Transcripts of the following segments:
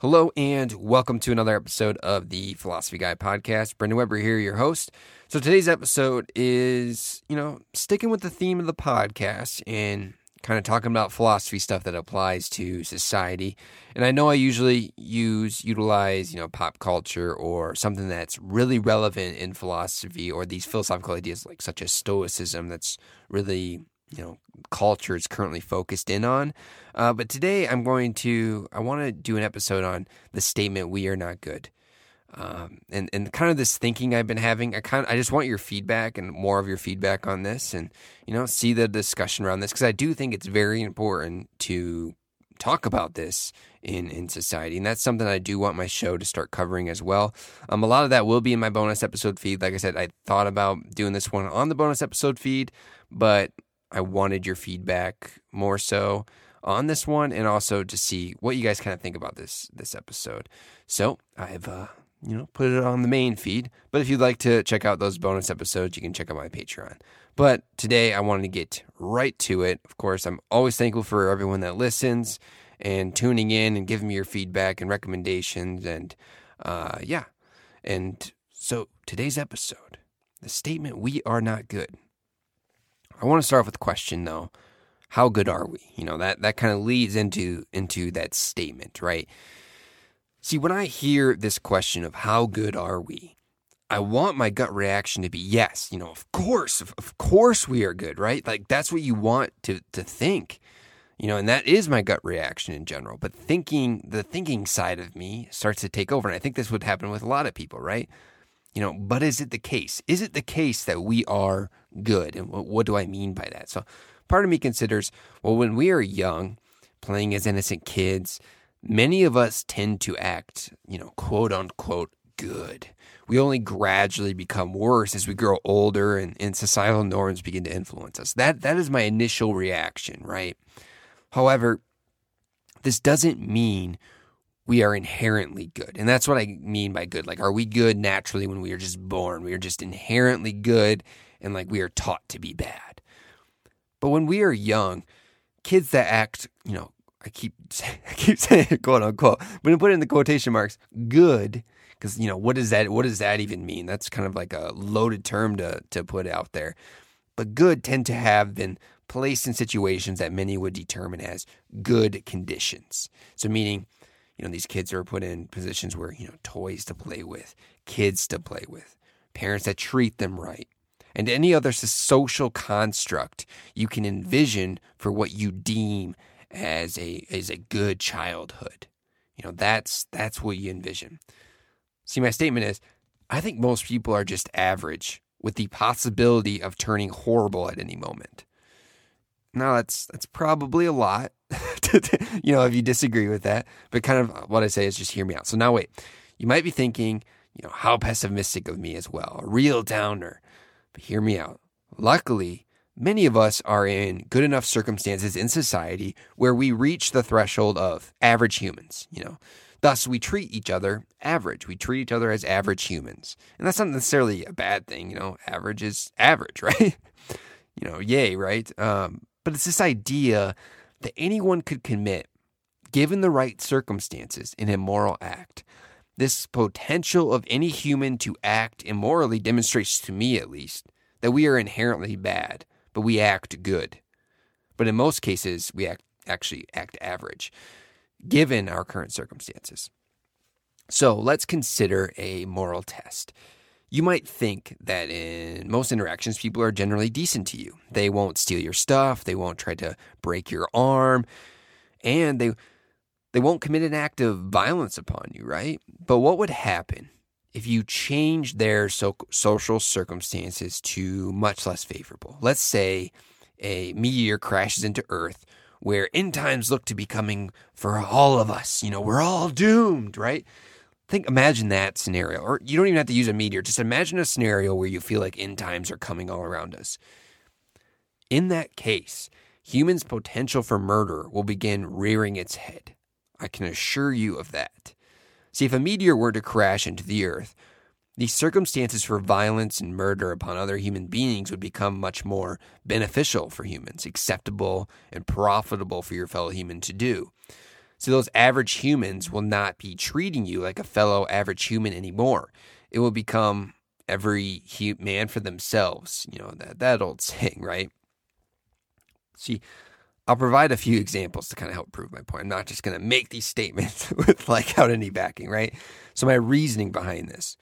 Hello and welcome to another episode of the Philosophy Guy podcast. Brendan Weber here, your host. So today's episode is, you know, sticking with the theme of the podcast and kind of talking about philosophy stuff that applies to society. And I know I usually use utilize, you know, pop culture or something that's really relevant in philosophy or these philosophical ideas like such as stoicism that's really you know culture is currently focused in on. Uh, but today I'm going to I want to do an episode on the statement "We are not good," um, and and kind of this thinking I've been having. I kind of, I just want your feedback and more of your feedback on this, and you know see the discussion around this because I do think it's very important to talk about this in in society and that's something i do want my show to start covering as well um, a lot of that will be in my bonus episode feed like i said i thought about doing this one on the bonus episode feed but I wanted your feedback more so on this one and also to see what you guys kind of think about this this episode. So I've uh, you know put it on the main feed. But if you'd like to check out those bonus episodes, you can check out my Patreon. But today I wanted to get right to it. Of course, I'm always thankful for everyone that listens and tuning in and giving me your feedback and recommendations and uh, yeah. And so today's episode, the statement "We are not good." I want to start off with a question though. How good are we? You know, that, that kind of leads into into that statement, right? See, when I hear this question of how good are we, I want my gut reaction to be yes, you know, of course, of, of course we are good, right? Like that's what you want to to think. You know, and that is my gut reaction in general. But thinking the thinking side of me starts to take over. And I think this would happen with a lot of people, right? You know, but is it the case? Is it the case that we are good? And what, what do I mean by that? So part of me considers, well, when we are young, playing as innocent kids, many of us tend to act, you know, quote unquote good. We only gradually become worse as we grow older and, and societal norms begin to influence us. That that is my initial reaction, right? However, this doesn't mean we are inherently good. And that's what I mean by good. Like, are we good naturally when we are just born? We are just inherently good and like we are taught to be bad. But when we are young, kids that act, you know, I keep I keep saying quote unquote, I'm gonna put it in the quotation marks, good, because you know what does that what does that even mean? That's kind of like a loaded term to to put out there. But good tend to have been placed in situations that many would determine as good conditions. So meaning you know, these kids are put in positions where, you know, toys to play with, kids to play with, parents that treat them right, and any other social construct you can envision for what you deem as a as a good childhood. You know, that's that's what you envision. See, my statement is I think most people are just average with the possibility of turning horrible at any moment. Now that's that's probably a lot, you know, if you disagree with that. But kind of what I say is just hear me out. So now wait, you might be thinking, you know, how pessimistic of me as well, a real downer. But hear me out. Luckily, many of us are in good enough circumstances in society where we reach the threshold of average humans, you know. Thus, we treat each other average. We treat each other as average humans. And that's not necessarily a bad thing, you know. Average is average, right? you know, yay, right? Um, but it's this idea that anyone could commit, given the right circumstances, an immoral act. This potential of any human to act immorally demonstrates to me, at least, that we are inherently bad, but we act good. But in most cases, we act, actually act average, given our current circumstances. So let's consider a moral test. You might think that in most interactions, people are generally decent to you. They won't steal your stuff, they won't try to break your arm, and they they won't commit an act of violence upon you, right? But what would happen if you change their so- social circumstances to much less favorable? Let's say a meteor crashes into Earth where end times look to be coming for all of us. You know, we're all doomed, right? Think imagine that scenario or you don't even have to use a meteor just imagine a scenario where you feel like end times are coming all around us. In that case humans potential for murder will begin rearing its head. I can assure you of that. See if a meteor were to crash into the earth the circumstances for violence and murder upon other human beings would become much more beneficial for humans acceptable and profitable for your fellow human to do So those average humans will not be treating you like a fellow average human anymore. It will become every man for themselves. You know, that, that old saying, right? See, I'll provide a few examples to kind of help prove my point. I'm not just going to make these statements with like out any backing, right? So my reasoning behind this.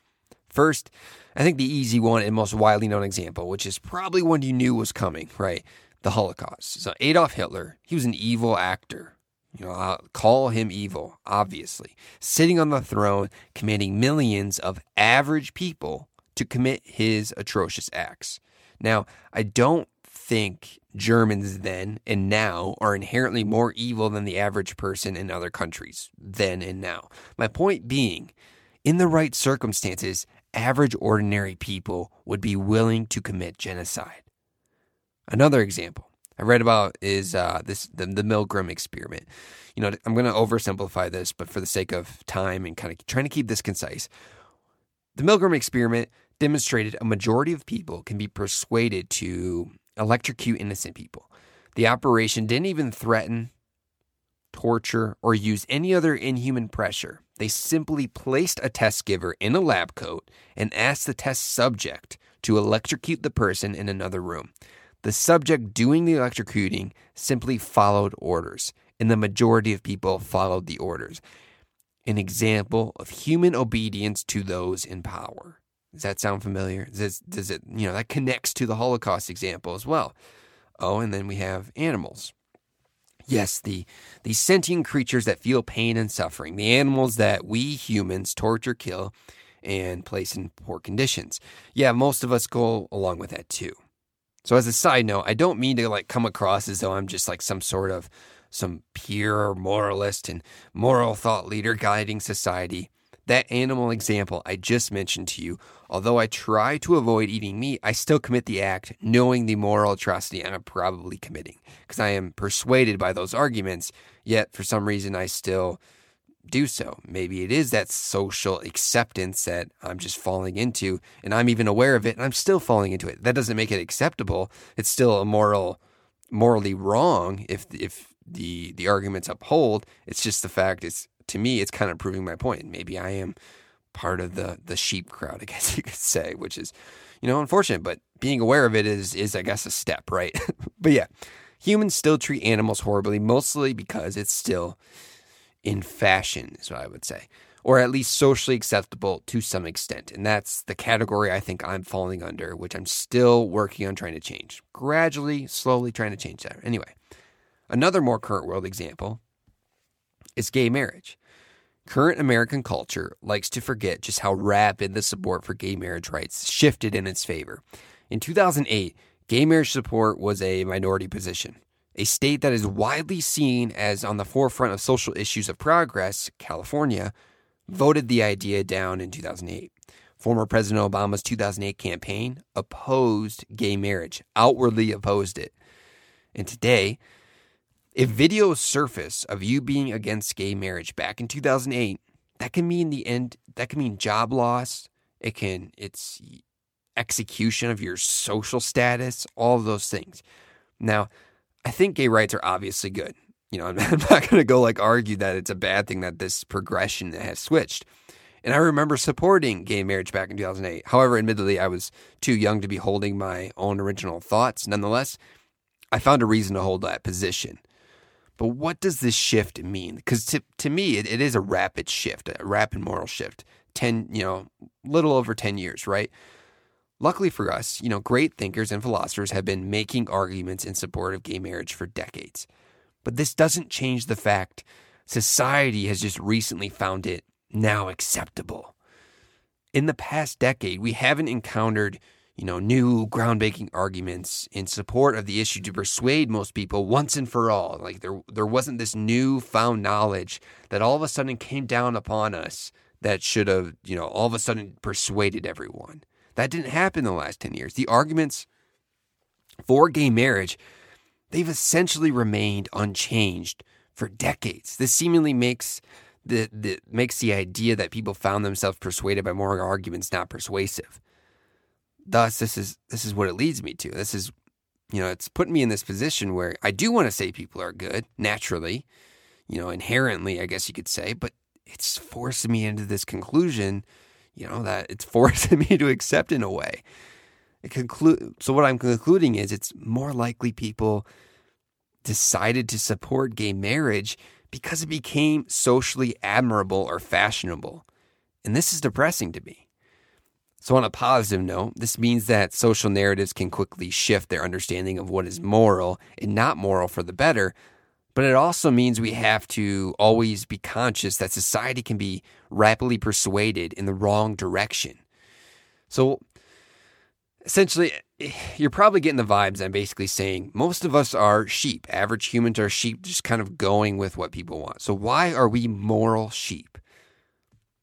First, I think the easy one and most widely known example, which is probably one you knew was coming, right? The Holocaust. So Adolf Hitler, he was an evil actor. You know, I'll call him evil, obviously. Sitting on the throne, commanding millions of average people to commit his atrocious acts. Now, I don't think Germans then and now are inherently more evil than the average person in other countries then and now. My point being, in the right circumstances, average ordinary people would be willing to commit genocide. Another example I read about is uh, this the, the Milgram experiment. You know, I'm going to oversimplify this, but for the sake of time and kind of trying to keep this concise, the Milgram experiment demonstrated a majority of people can be persuaded to electrocute innocent people. The operation didn't even threaten, torture, or use any other inhuman pressure. They simply placed a test giver in a lab coat and asked the test subject to electrocute the person in another room. The subject doing the electrocuting simply followed orders, and the majority of people followed the orders. An example of human obedience to those in power. Does that sound familiar? Does, does it, you know, that connects to the Holocaust example as well. Oh, and then we have animals. Yes, the, the sentient creatures that feel pain and suffering, the animals that we humans torture, kill, and place in poor conditions. Yeah, most of us go along with that too. So as a side note, I don't mean to like come across as though I'm just like some sort of some pure moralist and moral thought leader guiding society. That animal example I just mentioned to you, although I try to avoid eating meat, I still commit the act knowing the moral atrocity I'm probably committing because I am persuaded by those arguments, yet for some reason I still do so. Maybe it is that social acceptance that I'm just falling into and I'm even aware of it and I'm still falling into it. That doesn't make it acceptable. It's still a moral morally wrong if if the the arguments uphold. It's just the fact it's to me, it's kind of proving my point. Maybe I am part of the the sheep crowd, I guess you could say, which is, you know, unfortunate. But being aware of it is is I guess a step, right? but yeah, humans still treat animals horribly, mostly because it's still in fashion, is what I would say, or at least socially acceptable to some extent. And that's the category I think I'm falling under, which I'm still working on trying to change, gradually, slowly trying to change that. Anyway, another more current world example is gay marriage. Current American culture likes to forget just how rapid the support for gay marriage rights shifted in its favor. In 2008, gay marriage support was a minority position. A state that is widely seen as on the forefront of social issues of progress, California, voted the idea down in 2008. Former President Obama's 2008 campaign opposed gay marriage, outwardly opposed it. And today, if videos surface of you being against gay marriage back in 2008, that can mean the end, that can mean job loss. It can, it's execution of your social status, all of those things. Now, I think gay rights are obviously good. You know, I'm not going to go like argue that it's a bad thing that this progression has switched. And I remember supporting gay marriage back in 2008. However, admittedly, I was too young to be holding my own original thoughts. Nonetheless, I found a reason to hold that position. But what does this shift mean? Because to, to me, it, it is a rapid shift, a rapid moral shift. 10, you know, little over 10 years, right? Luckily for us, you know, great thinkers and philosophers have been making arguments in support of gay marriage for decades. But this doesn't change the fact society has just recently found it now acceptable. In the past decade, we haven't encountered you know, new groundbreaking arguments in support of the issue to persuade most people once and for all. Like there there wasn't this new found knowledge that all of a sudden came down upon us that should have, you know, all of a sudden persuaded everyone. That didn't happen in the last 10 years. The arguments for gay marriage, they've essentially remained unchanged for decades. This seemingly makes the, the makes the idea that people found themselves persuaded by more arguments not persuasive thus this is this is what it leads me to. This is you know, it's putting me in this position where I do want to say people are good naturally. you know, inherently, I guess you could say, but it's forcing me into this conclusion, you know, that it's forcing me to accept in a way. It conclude, so what I'm concluding is it's more likely people decided to support gay marriage because it became socially admirable or fashionable. And this is depressing to me. So, on a positive note, this means that social narratives can quickly shift their understanding of what is moral and not moral for the better. But it also means we have to always be conscious that society can be rapidly persuaded in the wrong direction. So, essentially, you're probably getting the vibes I'm basically saying most of us are sheep. Average humans are sheep, just kind of going with what people want. So, why are we moral sheep?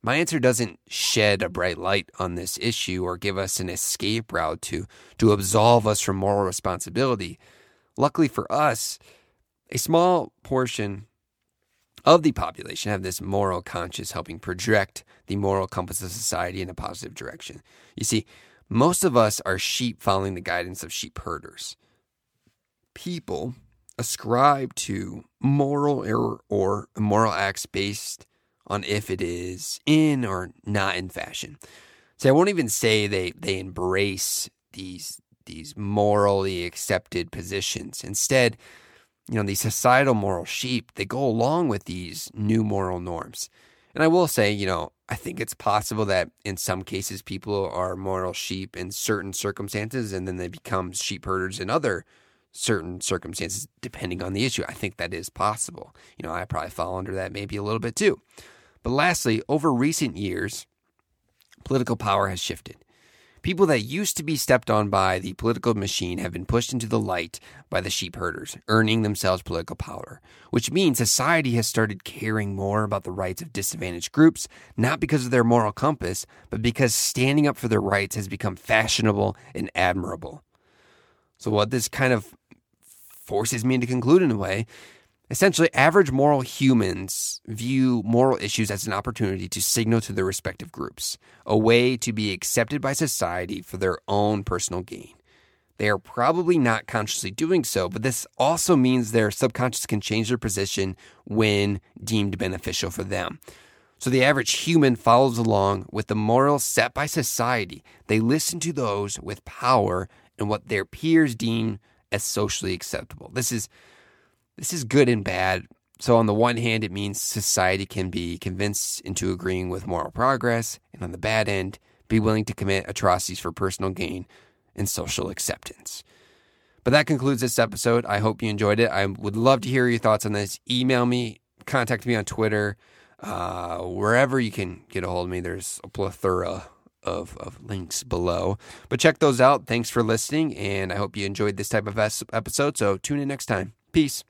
My answer doesn't shed a bright light on this issue or give us an escape route to, to absolve us from moral responsibility. Luckily for us, a small portion of the population have this moral conscience helping project the moral compass of society in a positive direction. You see, most of us are sheep following the guidance of sheep herders. People ascribe to moral error or moral acts based on if it is in or not in fashion. So I won't even say they they embrace these these morally accepted positions. Instead, you know, these societal moral sheep, they go along with these new moral norms. And I will say, you know, I think it's possible that in some cases people are moral sheep in certain circumstances and then they become sheep herders in other certain circumstances, depending on the issue. I think that is possible. You know, I probably fall under that maybe a little bit too. But lastly, over recent years, political power has shifted. People that used to be stepped on by the political machine have been pushed into the light by the sheep herders, earning themselves political power, which means society has started caring more about the rights of disadvantaged groups, not because of their moral compass, but because standing up for their rights has become fashionable and admirable. So, what this kind of forces me to conclude in a way Essentially, average moral humans view moral issues as an opportunity to signal to their respective groups, a way to be accepted by society for their own personal gain. They are probably not consciously doing so, but this also means their subconscious can change their position when deemed beneficial for them. So the average human follows along with the morals set by society. They listen to those with power and what their peers deem as socially acceptable. This is this is good and bad. So, on the one hand, it means society can be convinced into agreeing with moral progress, and on the bad end, be willing to commit atrocities for personal gain and social acceptance. But that concludes this episode. I hope you enjoyed it. I would love to hear your thoughts on this. Email me, contact me on Twitter, uh, wherever you can get a hold of me. There's a plethora of, of links below. But check those out. Thanks for listening, and I hope you enjoyed this type of episode. So tune in next time. Peace.